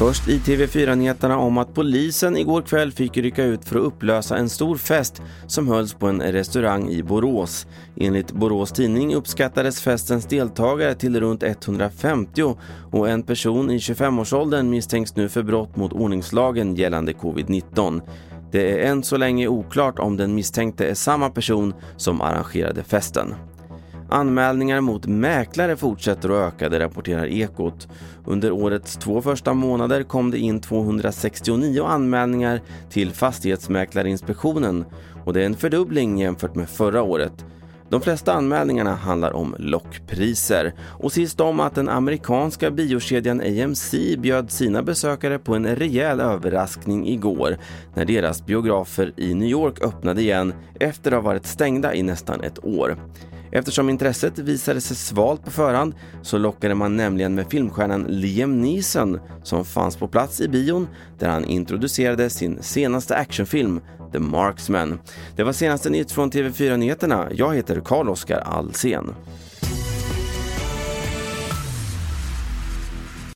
Först i TV4-nyheterna om att polisen igår kväll fick rycka ut för att upplösa en stor fest som hölls på en restaurang i Borås. Enligt Borås Tidning uppskattades festens deltagare till runt 150 och en person i 25-årsåldern misstänks nu för brott mot ordningslagen gällande covid-19. Det är än så länge oklart om den misstänkte är samma person som arrangerade festen. Anmälningar mot mäklare fortsätter att öka, det rapporterar Ekot. Under årets två första månader kom det in 269 anmälningar till Fastighetsmäklarinspektionen och det är en fördubbling jämfört med förra året. De flesta anmälningarna handlar om lockpriser. Och sist om att den amerikanska biokedjan AMC bjöd sina besökare på en rejäl överraskning igår när deras biografer i New York öppnade igen efter att ha varit stängda i nästan ett år. Eftersom intresset visade sig svalt på förhand så lockade man nämligen med filmstjärnan Liam Neeson som fanns på plats i bion där han introducerade sin senaste actionfilm The Marksman. Det var senaste nytt från TV4 Nyheterna. Jag heter Carl-Oskar Alsen.